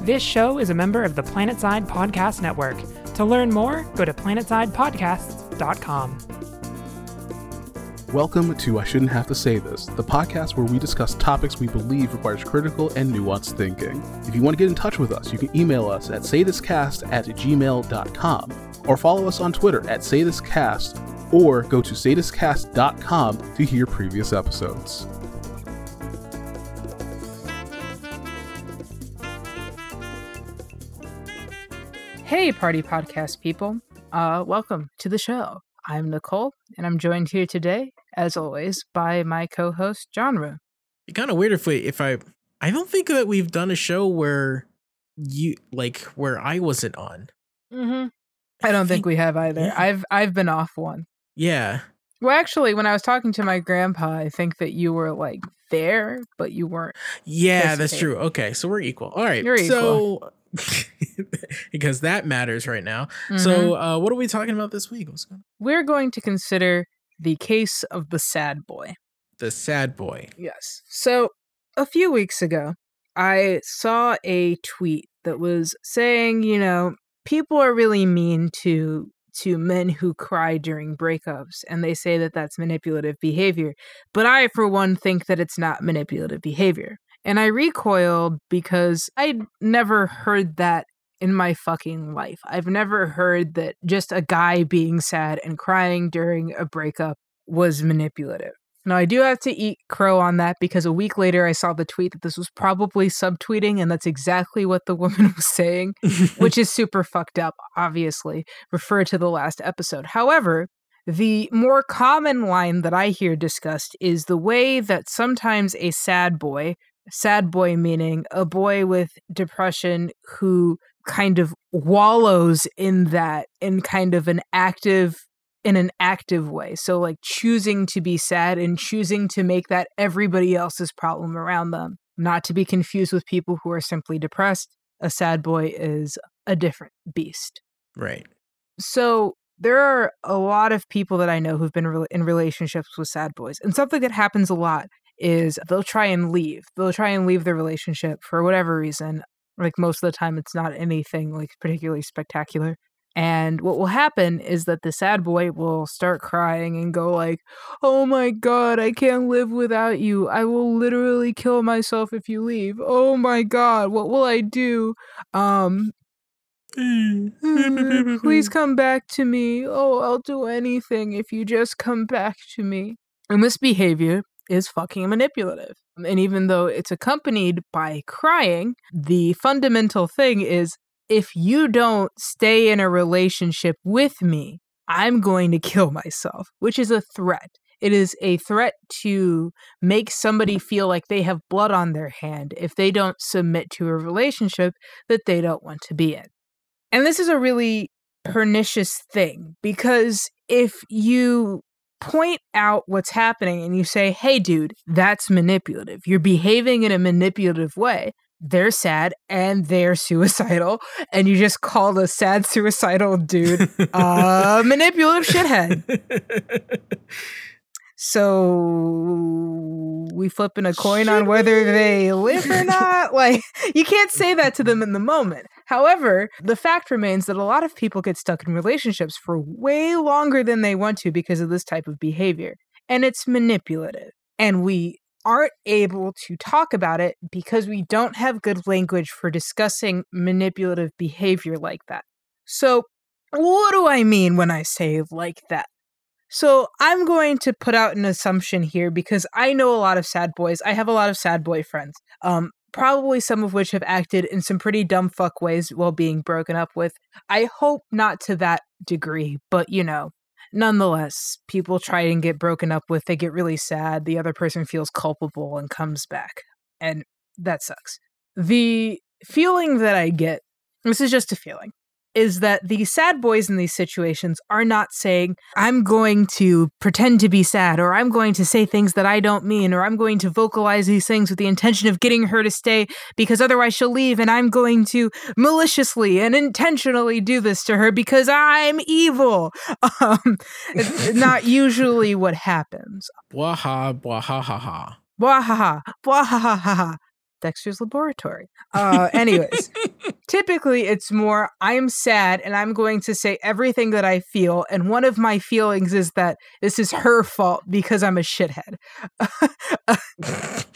This show is a member of the Planetside Podcast Network. To learn more, go to planetsidepodcasts.com. Welcome to I Shouldn't Have to Say This, the podcast where we discuss topics we believe requires critical and nuanced thinking. If you want to get in touch with us, you can email us at saythiscast at gmail.com or follow us on Twitter at saythiscast or go to saythiscast.com to hear previous episodes. Hey, party podcast people. Uh, welcome to the show. I'm Nicole, and I'm joined here today, as always, by my co-host Genre. Be kind of weird if we, if I, I don't think that we've done a show where you like where I wasn't on. Mm-hmm. I don't think we have either. Yeah. I've I've been off one. Yeah, Well, actually, when I was talking to my grandpa, I think that you were like there, but you weren't. yeah, That's true. Okay, so we're equal. All right, You're so because that matters right now. Mhm. So, uh, what are we talking about this week? What's going on? we're going to consider the case of the sad boy. The sad boy. Yes. So a few weeks ago, I saw a tweet that was saying, you know, people are really mean to to men who cry during breakups and they say that that's manipulative behavior. But I for one think that it's not manipulative behavior. And I recoiled because I'd never heard that in my fucking life. I've never heard that just a guy being sad and crying during a breakup was manipulative. Now, I do have to eat crow on that because a week later I saw the tweet that this was probably subtweeting, and that's exactly what the woman was saying, which is super fucked up, obviously. Refer to the last episode. However, the more common line that I hear discussed is the way that sometimes a sad boy, sad boy meaning a boy with depression who kind of wallows in that in kind of an active in an active way. So, like choosing to be sad and choosing to make that everybody else's problem around them, not to be confused with people who are simply depressed. A sad boy is a different beast. right. So, there are a lot of people that I know who've been in relationships with sad boys. And something that happens a lot is they'll try and leave. They'll try and leave the relationship for whatever reason. Like most of the time, it's not anything like particularly spectacular. And what will happen is that the sad boy will start crying and go like, "Oh my god, I can't live without you. I will literally kill myself if you leave. Oh my god, what will I do? Um please come back to me. Oh, I'll do anything if you just come back to me." And this behavior is fucking manipulative. And even though it's accompanied by crying, the fundamental thing is if you don't stay in a relationship with me, I'm going to kill myself, which is a threat. It is a threat to make somebody feel like they have blood on their hand if they don't submit to a relationship that they don't want to be in. And this is a really pernicious thing because if you point out what's happening and you say, hey, dude, that's manipulative, you're behaving in a manipulative way, they're sad and they're suicidal, and you just called a sad suicidal dude a manipulative shithead. So we flipping a coin on Should whether they live or not. Like you can't say that to them in the moment. However, the fact remains that a lot of people get stuck in relationships for way longer than they want to because of this type of behavior. And it's manipulative. And we aren't able to talk about it because we don't have good language for discussing manipulative behavior like that. So, what do I mean when I say like that? So I'm going to put out an assumption here because I know a lot of sad boys. I have a lot of sad boy friends. Um, probably some of which have acted in some pretty dumb fuck ways while being broken up with. I hope not to that degree, but you know, nonetheless, people try and get broken up with. They get really sad. The other person feels culpable and comes back, and that sucks. The feeling that I get, this is just a feeling, is that the sad boys in these situations are not saying, I'm going to pretend to be sad, or I'm going to say things that I don't mean, or I'm going to vocalize these things with the intention of getting her to stay because otherwise she'll leave, and I'm going to maliciously and intentionally do this to her because I'm evil. Um, it's not usually what happens. Bwaha, ha, ha. Bwahaha, bwahaha. Dexter's Laboratory. Uh, anyways, typically it's more I'm sad and I'm going to say everything that I feel. And one of my feelings is that this is her fault because I'm a shithead.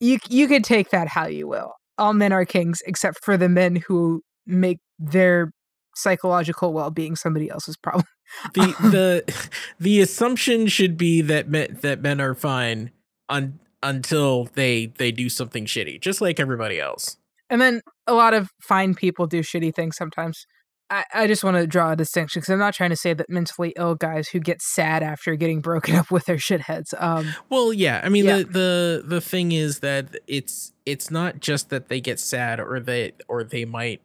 you you can take that how you will. All men are kings except for the men who make their psychological well-being somebody else's problem. the the the assumption should be that men, that men are fine un, until they they do something shitty, just like everybody else. And then a lot of fine people do shitty things sometimes. I, I just want to draw a distinction because I'm not trying to say that mentally ill guys who get sad after getting broken up with their shitheads. Um, Well, yeah, I mean Yeah. the the the thing is that it's it's not just that they get sad or they or they might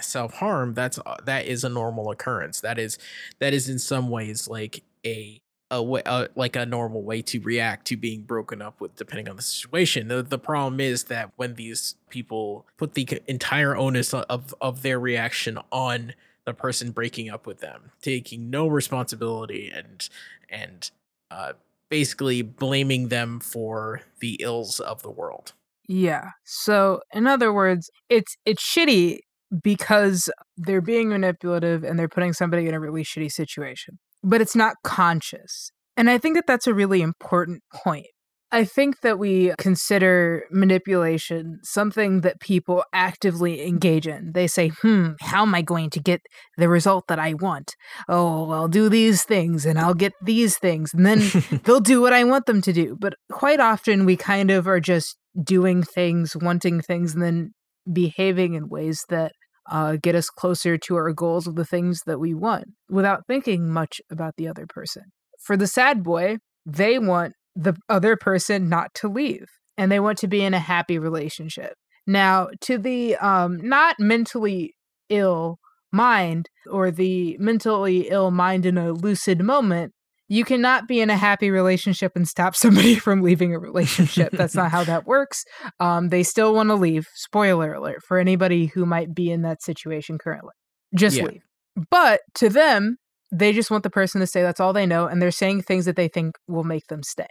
self harm. That's uh, that is a normal occurrence. That is that is in some ways like a a way uh, like a normal way to react to being broken up with depending on the situation the, the problem is that when these people put the entire onus of of their reaction on the person breaking up with them taking no responsibility and and uh basically blaming them for the ills of the world Yeah. So, in other words, it's it's shitty because they're being manipulative and they're putting somebody in a really shitty situation. But it's not conscious. And I think that that's a really important point. I think that we consider manipulation something that people actively engage in. They say, hmm, how am I going to get the result that I want? Oh, I'll do these things and I'll get these things. And then they'll do what I want them to do. But quite often we kind of are just doing things, wanting things, and then behaving in ways that uh, get us closer to our goals of the things that we want without thinking much about the other person. For the sad boy, they want the other person not to leave and they want to be in a happy relationship. Now, to the um, not mentally ill mind or the mentally ill mind in a lucid moment, you cannot be in a happy relationship and stop somebody from leaving a relationship. That's not how that works. Um, they still want to leave. Spoiler alert for anybody who might be in that situation currently. Just Yeah. leave. But to them, they just want the person to say That's all they know. And they're saying things that they think will make them stay,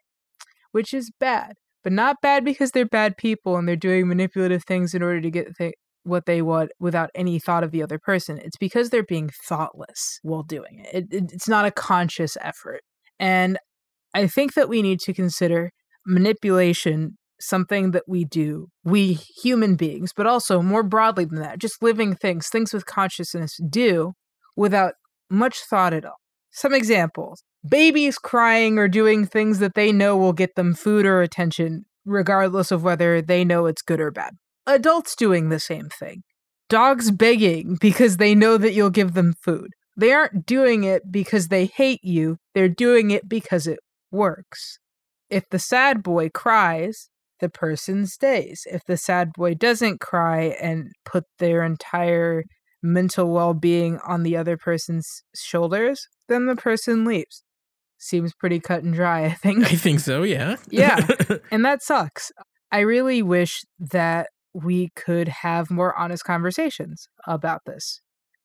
which is bad. But not bad because they're bad people and they're doing manipulative things in order to get th- what they want without any thought of the other person. It's because they're being thoughtless while doing it. It, it. It's not a conscious effort. And I think that we need to consider manipulation something that we do, we human beings, but also more broadly than that, just living things, things with consciousness do without much thought at all. Some examples babies crying or doing things that they know will get them food or attention, regardless of whether they know it's good or bad. Adults doing the same thing. Dogs begging because they know that you'll give them food. They aren't doing it because they hate you, they're doing it because it works. If the sad boy cries, the person stays. If the sad boy doesn't cry and put their entire mental well being on the other person's shoulders, then the person leaves. Seems pretty cut and dry, I think. i think so yeah Yeah. and that sucks. I really wish that we could have more honest conversations about this.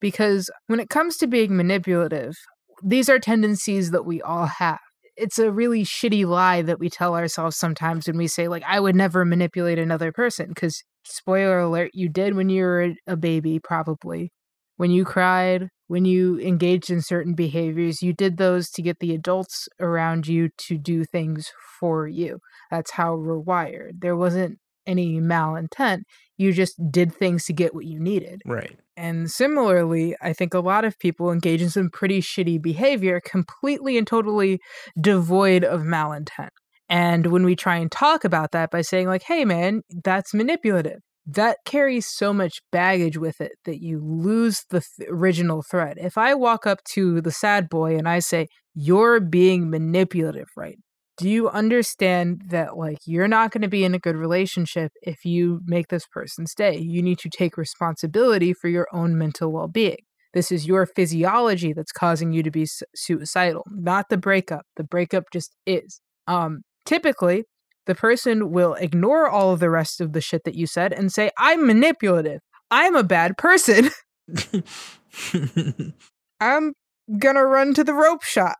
Because when it comes to being manipulative, these are tendencies that we all have. It's a really shitty lie that we tell ourselves sometimes when we say, like, I would never manipulate another person. Because, spoiler alert, you did when you were a- baby, probably. When you cried, when you engaged in certain behaviors, you did those to get the adults around you to do things for you. That's how we're wired. There wasn't any malintent. You just did things to get what you needed. right And similarly, I think a lot of people engage in some pretty shitty behavior, completely and totally devoid of malintent. And when we try and talk about that by saying, like, hey, man, that's manipulative, that carries so much baggage with it that you lose the th- original thread. If I walk up to the sad boy and I say, you're being manipulative right do you understand that like you're not going to be in a good relationship if you make this person stay you need to take responsibility for your own mental well-being. This is your physiology that's causing you to be suicidal not the breakup. The breakup just is. Um typically the person will ignore all of the rest of the shit that you said and say i'm manipulative. I'm a bad person. I'm gonna run to the rope shop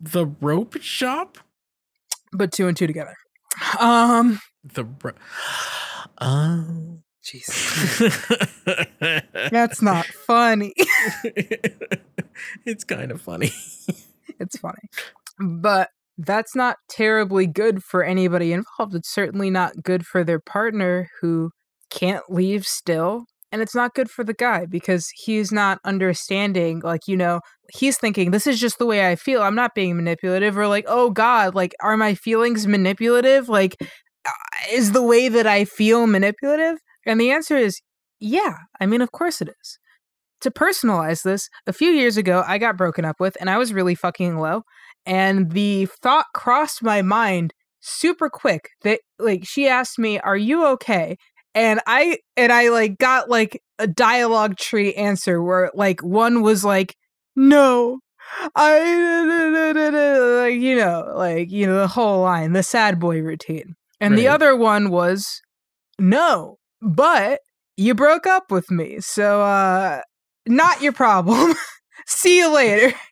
the the rope shop but two and two together. Um, The bro- oh. Jeez. That's not funny. it's kind of funny. it's funny. But that's not terribly good for anybody involved. It's certainly not good for their partner who can't leave still. And it's not good for the guy because he's not understanding, like, you know, he's thinking, this is just the way I feel. I'm not being manipulative. Or, like, oh God, like, are my feelings manipulative? Like, uh, is the way that I feel manipulative? And the answer is, yeah. I mean, of course it is. To personalize this, a few years ago, I got broken up with and I was really fucking low. And the thought crossed my mind super quick that, like, she asked me, Are you okay? And I, and I, like, got, like, a dialogue tree answer where, like, one was like, No, I, like, you know, like, you know, the whole line, the sad boy routine. And the other one was, No, but you broke up with me. So, uh, not your problem. See you later.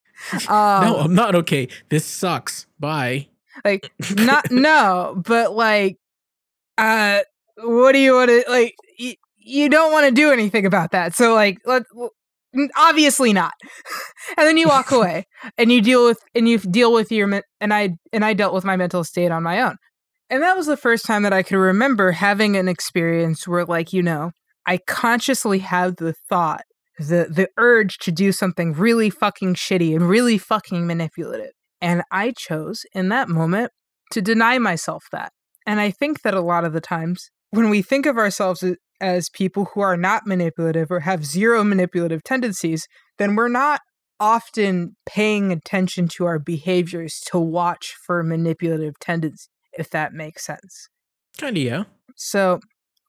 Um, no, I'm not okay. This sucks. Bye. like not no, but like, uh, what do you want to like? Y- you don't want to do anything about that. So like, let obviously not. and then you walk away and you deal with and you deal with your and I and I dealt with my mental state on my own. And that was the first time that I could remember having an experience where like, you know, I consciously had the thought, the the urge to do something really fucking shitty and really fucking manipulative. And I chose in that moment to deny myself that. And I think that a lot of the times when we think of ourselves as people who are not manipulative or have zero manipulative tendencies, then we're not often paying attention to our behaviors to watch for manipulative tendencies, if that makes sense. Kind of, yeah. So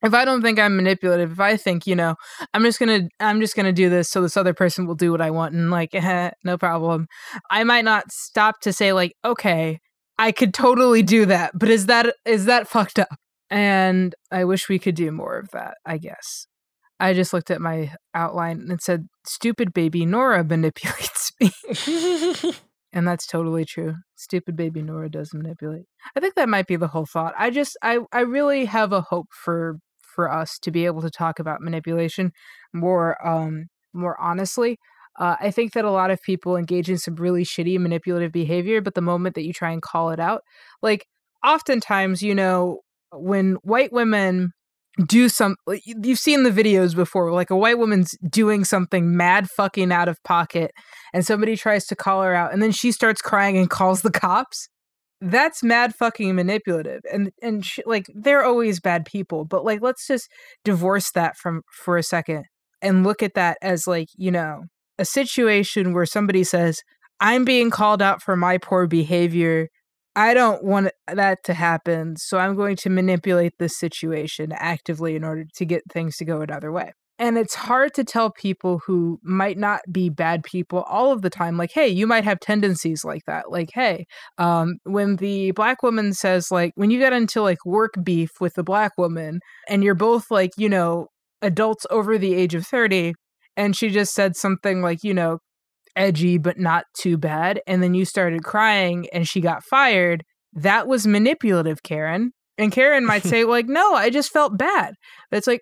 if I don't think I'm manipulative, if I think, you know, I'm just gonna I'm just gonna do this so this other person will do what I want and like eh, no problem. I might not stop to say like, okay, I could totally do that, but is that is that fucked up? And I wish we could do more of that, I guess. I just looked at my outline and said, Stupid baby Nora manipulates me. And that's totally true. Stupid baby Nora does manipulate. I think that might be the whole thought. I just I I really have a hope for for us to be able to talk about manipulation more um more honestly. Uh, I think that a lot of people engage in some really shitty manipulative behavior, but the moment that you try and call it out, like oftentimes, you know, when white women do some you- you've seen the videos before like a white woman's doing something mad fucking out of pocket and somebody tries to call her out and then she starts crying and calls the cops? That's mad fucking manipulative and and sh- like they're always bad people but like let's just divorce that from for a second and look at that as like you know a situation where somebody says i'm being called out for my poor behavior i don't want that to happen so i'm going to manipulate this situation actively in order to get things to go another way. And it's hard to tell people who might not be bad people all of the time like hey you might have tendencies like that like hey um, when the black woman says like when you get into like work beef with the black woman and you're both like you know adults over the age of 30 and she just said something like you know edgy but not too bad and then you started crying and she got fired that was manipulative karen and karen might say like no i just felt bad but it's like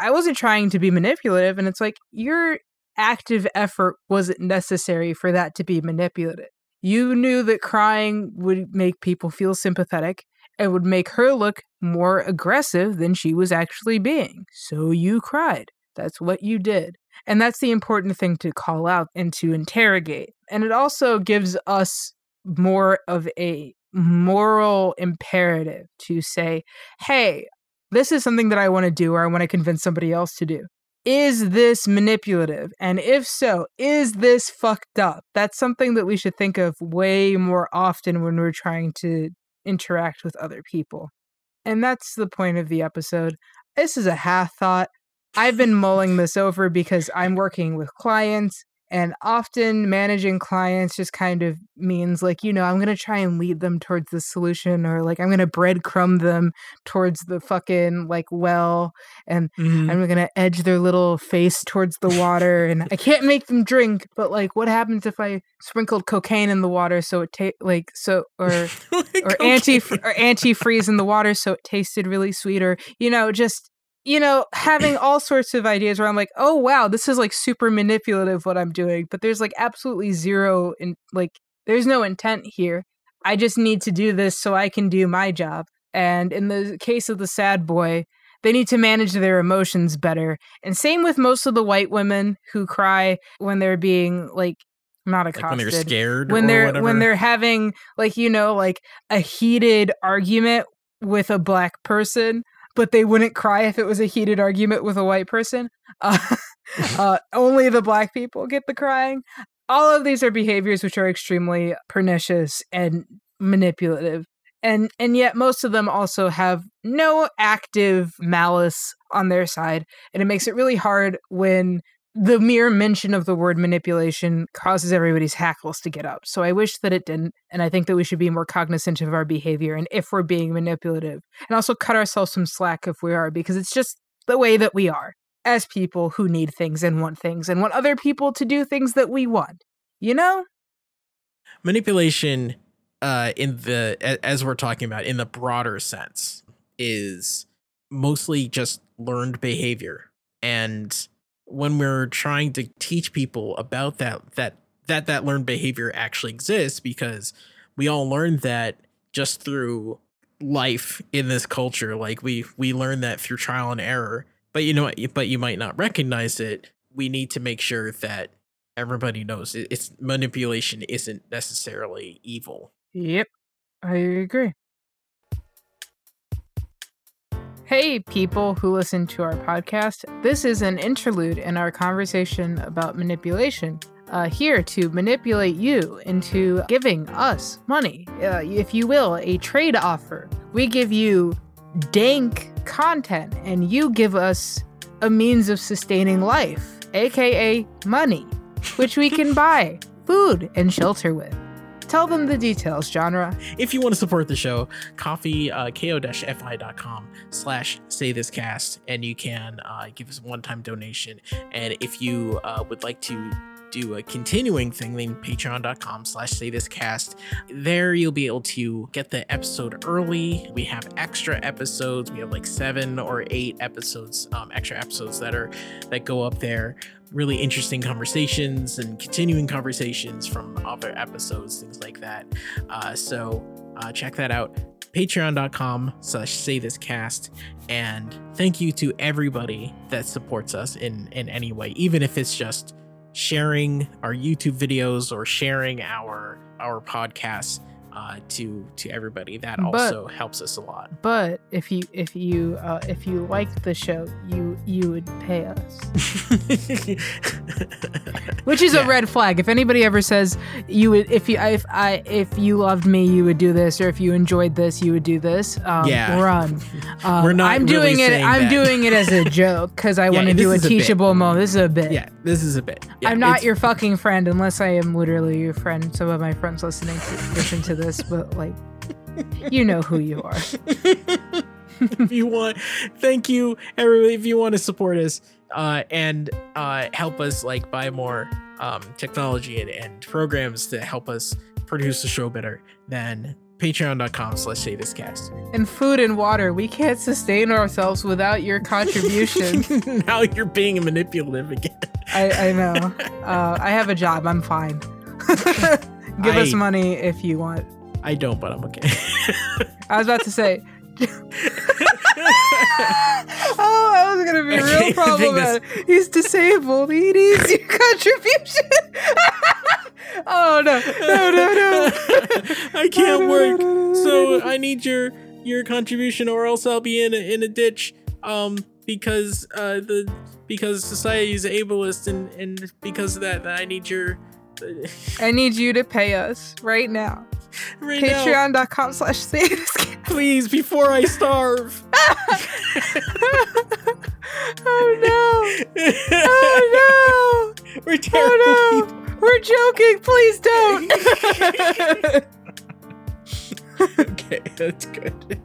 i wasn't trying to be manipulative and it's like your active effort wasn't necessary for that to be manipulative you knew that crying would make people feel sympathetic and would make her look more aggressive than she was actually being. So you cried. That's what you did. And that's the important thing to call out and to interrogate. And it also gives us more of a moral imperative to say, hey, this is something that I want to do or I want to convince somebody else to do. Is this manipulative? And if so, is this fucked up? That's something that we should think of way more often when we're trying to interact with other people. And that's the point of the episode. This is a half thought. I've been mulling this over because I'm working with clients And often managing clients just kind of means like, you know, I'm going to try and lead them towards the solution or like I'm going to breadcrumb them towards the fucking like well and Mhm. I'm going to edge their little face towards the water and I can't make them drink, but like what happens if I sprinkled cocaine in the water so it ta- like so or or anti or antifreeze in the water so it tasted really sweet or you know just you know having all sorts of ideas where i'm like oh wow this is like super manipulative what i'm doing but there's like absolutely zero in like there's no intent here i just need to do this so i can do my job and in the case of the sad boy they need to manage their emotions better and same with most of the white women who cry when they're being like not like accosted when they're scared when or they're whatever. when they're having like you know like a heated argument with a black person but they wouldn't cry if it was a heated argument with a white person. Uh, uh, only the black people get the crying. All of these are behaviors which are extremely pernicious and manipulative. And and yet most of them also have no active malice on their side. And it makes it really hard when the mere mention of the word manipulation causes everybody's hackles to get up. So I wish that it didn't. And I think that we should be more cognizant of our behavior and if we're being manipulative and also cut ourselves some slack if we are, because it's just the way that we are as people who need things and want things and want other people to do things that we want. You know? manipulation uh in the as we're talking about in the broader sense is mostly just learned behavior and when we're trying to teach people about that that that that learned behavior actually exists because we all learned that just through life in this culture like we we learn that through trial and error but you know what but you might not recognize it we need to make sure that everybody knows it's manipulation isn't necessarily evil Yep. I agree. Hey, people who listen to our podcast. This is an interlude in our conversation about manipulation. Uh, here to manipulate you into giving us money, uh, if you will, a trade offer. We give you dank content, and you give us a means of sustaining life, aka money, which we can buy food and shelter with. Tell them the details, genre. if you want to support the show Ko-fi uh, ko-fi.com slash say this cast and you can uh, give us a one-time donation. And if you uh, would like to do a continuing thing then patreon.com slash say this cast. There you'll be able to get the episode early. We have extra episodes. We have like seven or eight episodes um, extra episodes that are that go up there really interesting conversations and continuing conversations from other episodes things like that. Uh, so uh, check that out. Patreon.com slash say this cast and thank you to everybody that supports us in in any way even if it's just sharing our youtube videos or sharing our our podcasts uh, to to everybody that But- also helps us a lot But if you if you uh, if you liked the show, you you would pay us, which is Yeah. a red flag. If anybody ever says you would if you if I if you loved me, you would do this, or if you enjoyed this, you would do this. Um, Yeah. run. Um, We're not I'm really doing it. I'm that. doing it as a joke because I Yeah, want to do a teachable moment. This is a bit. yeah this is a bit Yeah, I'm not your fucking friend unless I am literally your friend. Some of my friends listening to listen to this, but like, you know who you are. if you want thank you everybody if you want to support us uh, and uh, help us like buy more um, technology and, and programs to help us produce the show better then patreon.com slash say this cast And food and water. We can't sustain ourselves without your contribution. now you're being manipulative again I, I know. Uh, I have a job. I'm fine. Give us money if you want. i don't but i'm okay I was about to say. oh, I was gonna be I real problematic. He's disabled. He needs your contribution. oh no, no, no, no! i can't No, no, work no, no, so i need your your contribution or else i'll be in a, in a ditch um because uh the because society is ableist and and because of that i need your I need you to pay us right now. right Patreon.com slash kid. please before i starve oh no! Oh no! we're terrible Oh, no. people joking. Please don't. okay, that's good.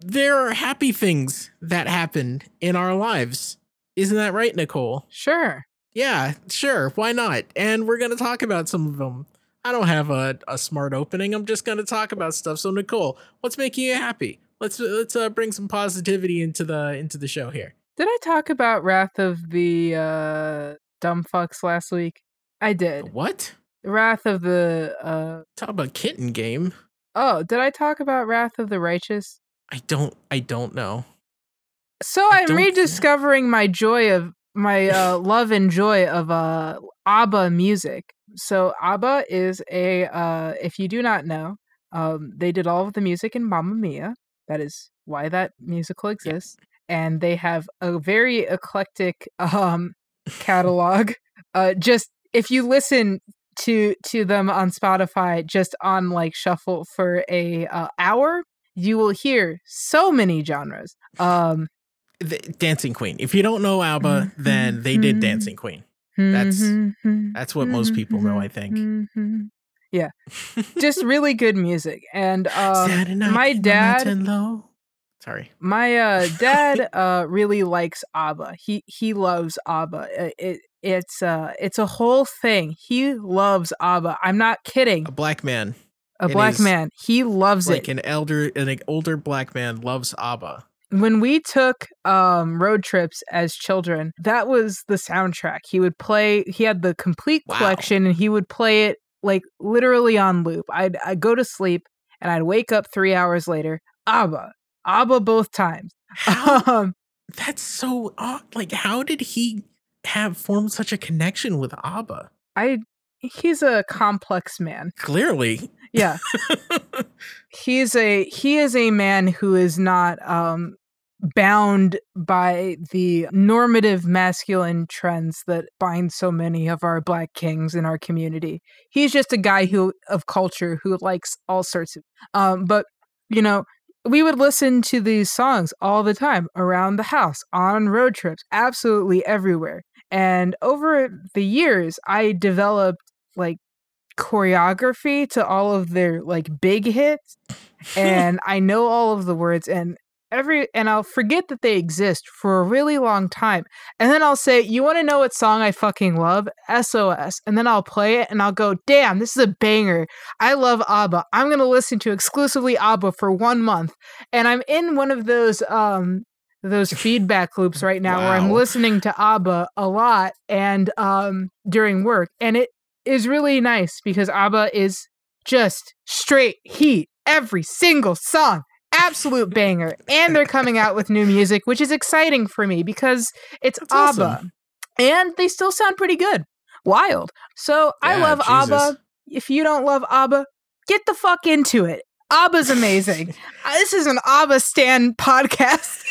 there are happy things that happen in our lives. Isn't that right, Nicole? sure. Yeah, sure. Why not? And we're going to talk about some of them. I don't have a, a smart opening. I'm just going to talk about stuff. So Nicole, what's making you happy? Let's let's uh, bring some positivity into the into the show here. Did I talk about Wrath of the uh, Dumb Fucks last week? I did. What? Wrath of the. Uh, Talk about kitten game. oh, did I talk about Wrath of the Righteous? I don't I don't know. So I I'm rediscovering my joy of my uh, love and joy of uh, ABBA music. So ABBA is a, uh, if you do not know, um, they did all of the music in Mamma Mia. That is why that musical exists, and they have a very eclectic um, catalog. uh, just if you listen to to them on Spotify, just on like shuffle for a uh, hour, you will hear so many genres. Um, The, Dancing Queen. If you don't know ABBA, Mm-hmm. then they did Dancing Queen. That's- That's what most people know, I think. Mhm. Yeah, just really good music. And um, my dad-. Sorry. my uh, dad uh, really likes ABBA. He he loves ABBA. It, it's uh it's a whole thing. He loves ABBA. I'm not kidding. A black man, A black is man. He loves like it. an elder, an older black man, loves ABBA. When we took um road trips as children that was the soundtrack he would play he had the complete Wow. collection and he would play it like literally on loop i'd, I'd go to sleep and i'd wake up three hours later abba abba both times How? um That's so odd. Like, how did he have formed such a connection with ABBA? i he's a complex man Clearly. yeah he's a he is a man who is not um bound by the normative masculine trends that bind so many of our black kings in our community. He's just a guy who of culture who likes all sorts of um but you know we would listen to these songs all the time around the house on road trips absolutely everywhere. And over the years i developed like choreography to all of their like big hits and I know all of the words and every and I'll forget that they exist for a really long time. And then I'll say, "You want to know what song I fucking love? SOS." And then I'll play it and I'll go, "Damn, this is a banger. I love ABBA. I'm going to listen to exclusively ABBA for 1 month." And I'm in one of those um those feedback loops right now where I'm listening to ABBA a lot and um during work and it is really nice because ABBA is just straight heat every single song absolute banger. And they're coming out with new music which is exciting for me because it's That's ABBA. Awesome. and they still sound pretty good. Wild. So I love Jesus. ABBA if you don't love ABBA get the fuck into it ABBA's amazing Uh, this is an ABBA Stan podcast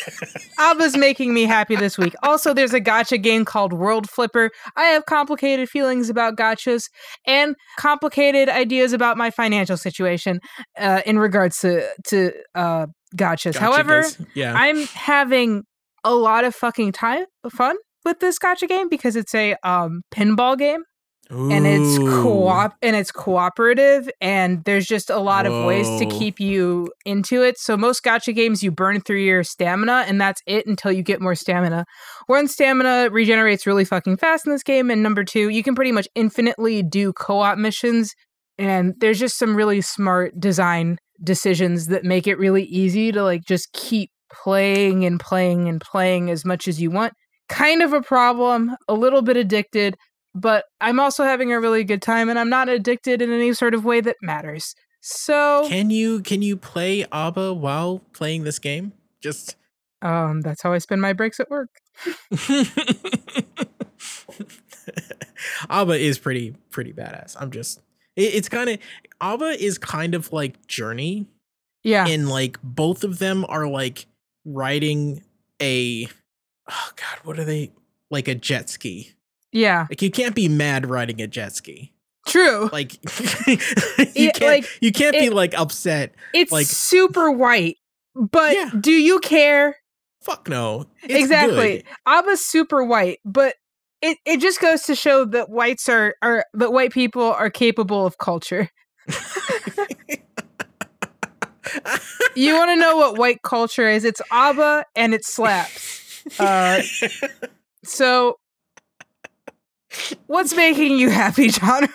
ABBA's making me happy this week. Also, there's a gacha game called World Flipper. I have complicated feelings about gachas and complicated ideas about my financial situation uh, in regards to to uh, gachas. Gotcha, However, yeah. I'm having a lot of fucking time fun with this gacha game because it's a um, pinball game and it's Ooh. co-op and it's cooperative and there's just a lot of ways to keep you into it. So most gacha games you burn through your stamina and that's it until you get more stamina. One stamina regenerates really fucking fast in this game and number two you can pretty much infinitely do co-op missions and there's just some really smart design decisions that make it really easy to like just keep playing and playing and playing as much as you want. Kind of a problem a little bit addicted but I'm also having a really good time and I'm not addicted in any sort of way that matters. So Can you can you play ABBA while playing this game? Just um that's how I spend my breaks at work. ABBA is pretty pretty badass. I'm just it, it's kind of ABBA is kind of like Journey, Yeah. and like both of them are like riding a oh god, what are they like a jet ski? Yeah. Like you can't be mad riding a jet ski. True. Like you Yeah, can't like, you can't be like upset. It's like- super white. But Yeah. do you care? Fuck no. It's exactly. good. Abba's super white, but it, it just goes to show that whites are are that white people are capable of culture. You want to know what white culture is? It's ABBA and it slaps. Uh, so, what's making you happy, genre?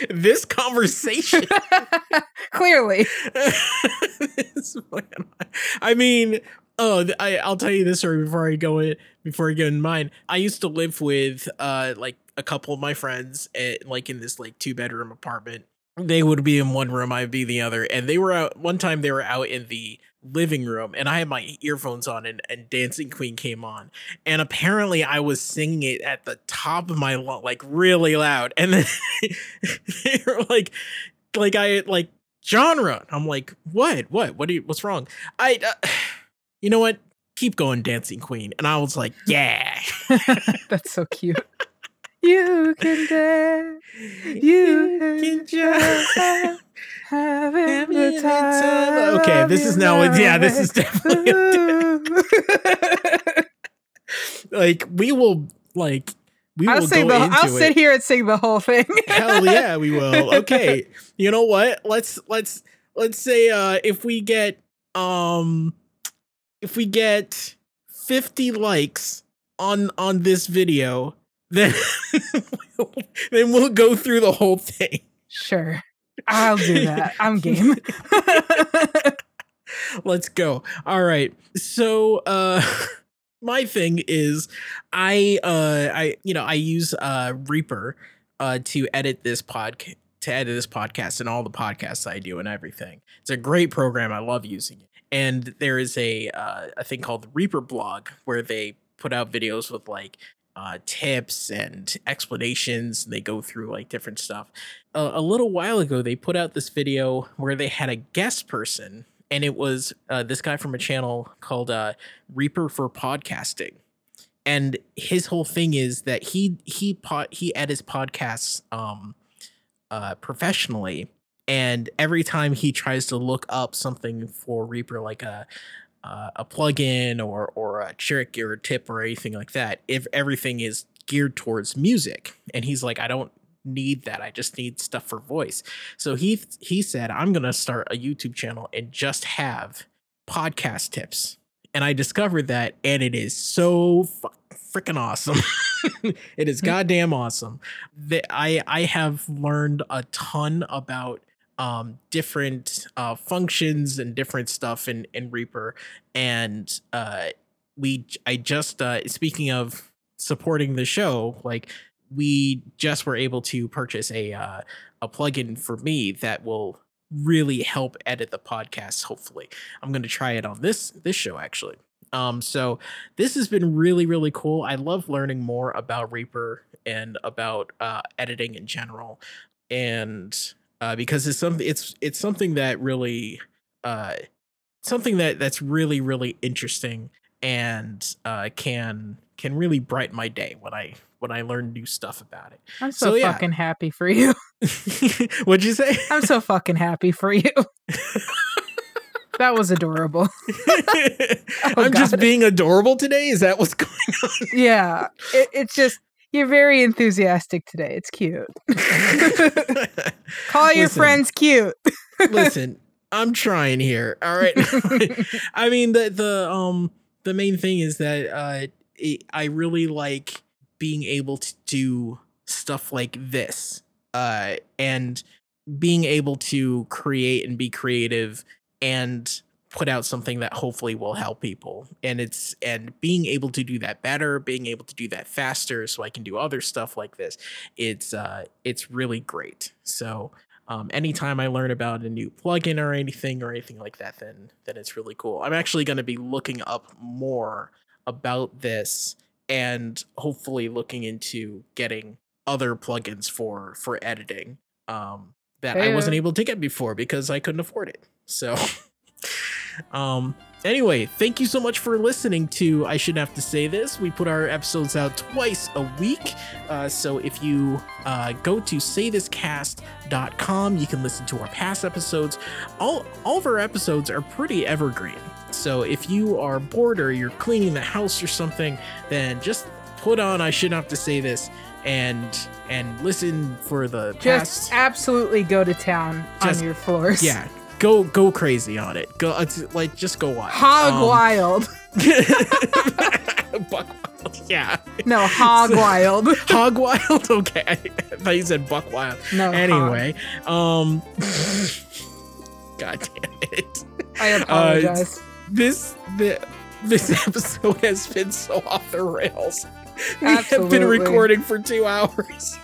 this conversation. Clearly, I mean, oh, I, I'll tell you this story before I go in. Before I go in mine, I used to live with uh like a couple of my friends, at, like in this like two bedroom apartment. They would be in one room, I'd be the other, and they were out. One time, they were out in the living room, and I had my earphones on, and, and Dancing Queen came on, and apparently I was singing it at the top of my lungs, like really loud, and then they were like, like I like genre. I'm like, what, what, what do you, what's wrong? I, uh, you know what? Keep going, Dancing Queen, and I was like, yeah, that's so cute. You can dance, you can just having the time. Okay, this is now- yeah, this is definitely like we will like we I'll will sing go the. into I'll it. sit here and sing the whole thing. Hell yeah, we will. Okay. You know what? Let's let's let's say uh if we get um if we get 50 likes on on this video, then we'll, then we'll go through the whole thing. Sure, I'll do that. I'm game. Let's go. All right. So uh my thing is I uh I you know I use uh Reaper uh to edit this podcast to edit this podcast and all the podcasts I do and everything. It's a great program. I love using it. And there is a uh, a thing called the Reaper blog where they put out videos with like uh, tips and explanations. And they go through like different stuff. A a little while ago, they put out this video where they had a guest person, and it was uh, this guy from a channel called uh, Reaper for Podcasting. And his whole thing is that he he pod, he edits podcasts um, uh, professionally, and every time he tries to look up something for Reaper, like a uh, a plugin or or a trick or a tip or anything like that, if everything is geared towards music, and he's like, I don't need that. I just need stuff for voice. So he he said, I'm gonna start a YouTube channel and just have podcast tips. And I discovered that, and it is so freaking awesome. it is goddamn awesome. That I I have learned a ton about um different uh functions and different stuff in in Reaper and uh we I just uh speaking of supporting the show like we just were able to purchase a uh a plugin for me that will really help edit the podcast hopefully. I'm going to try it on this this show actually. Um so this has been really really cool. I love learning more about Reaper and about uh editing in general and uh, because it's something it's it's something that really uh, something that that's really really interesting and uh, can can really brighten my day when I when I learn new stuff about it. I'm so, So, yeah. fucking happy for you. What'd you say? I'm so fucking happy for you. that was adorable. I'm just being adorable today. Is that what's going on? Yeah, it, it's just you're very enthusiastic today. It's cute. Call your Listen. friends cute. Listen, I'm trying here. All right. I mean the the um the main thing is that uh it, I really like being able to do stuff like this. Uh and being able to create and be creative and put out something that hopefully will help people and it's and being able to do that better being able to do that faster so i can do other stuff like this it's uh it's really great so um, anytime I learn about a new plugin or anything or anything like that, then then it's really cool. I'm actually going to be looking up more about this and hopefully looking into getting other plugins for for editing um, that I wasn't able to get before because I couldn't afford it. So, um, anyway, thank you so much for listening to I Shouldn't Have to Say This. We put our episodes out twice a week. Uh, so if you uh, go to saythiscast.com, you can listen to our past episodes. All, all of our episodes are pretty evergreen. So if you are bored or you're cleaning the house or something, then just put on I shouldn't have to say this and and listen for the Just past absolutely go to town Just- on your floors. yeah go go crazy on it go it's like just go wild Hog Um, wild. buck wild yeah No, hog wild. hog wild okay i thought you said buck wild No. hog. anyway um god damn it I apologize. this the this episode has been so off the rails. We have been recording for two hours.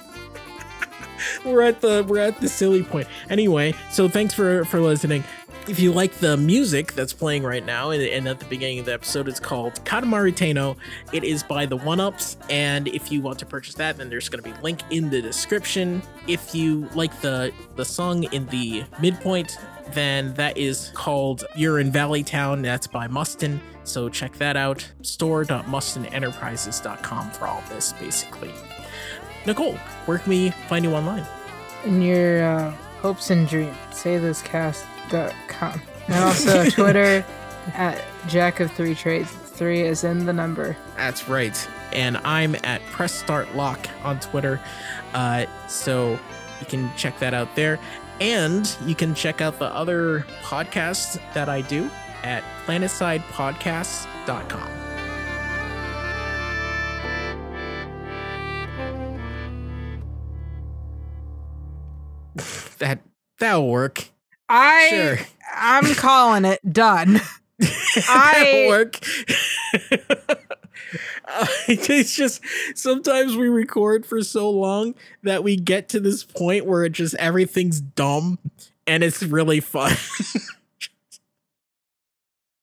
We're at the we're at the silly point. Anyway, so thanks for for listening. If you like the music that's playing right now, and, and at the beginning of the episode, it's called Katamari Tano. It is by the One Ups, and if you want to purchase that, then there's going to be a link in the description. If you like the the song in the midpoint, then that is called You're in Valley Town. That's by Mustin. So check that out. Store.mustinenterprises.com for all this, basically. Nicole, where can we find you online? In your uh, hopes and dreams, saythiscast.com. And also Twitter at Jack of Three Trades. Three is in the number. That's right. And I'm at Press Start Lock on Twitter. Uh, so you can check that out there. And you can check out the other podcasts that I do at planetsidepodcasts.com. that that'll work. I Sure. I'm calling it done. I- that'll work. Uh, it's just sometimes we record for so long that we get to this point where it just everything's dumb and it's really fun.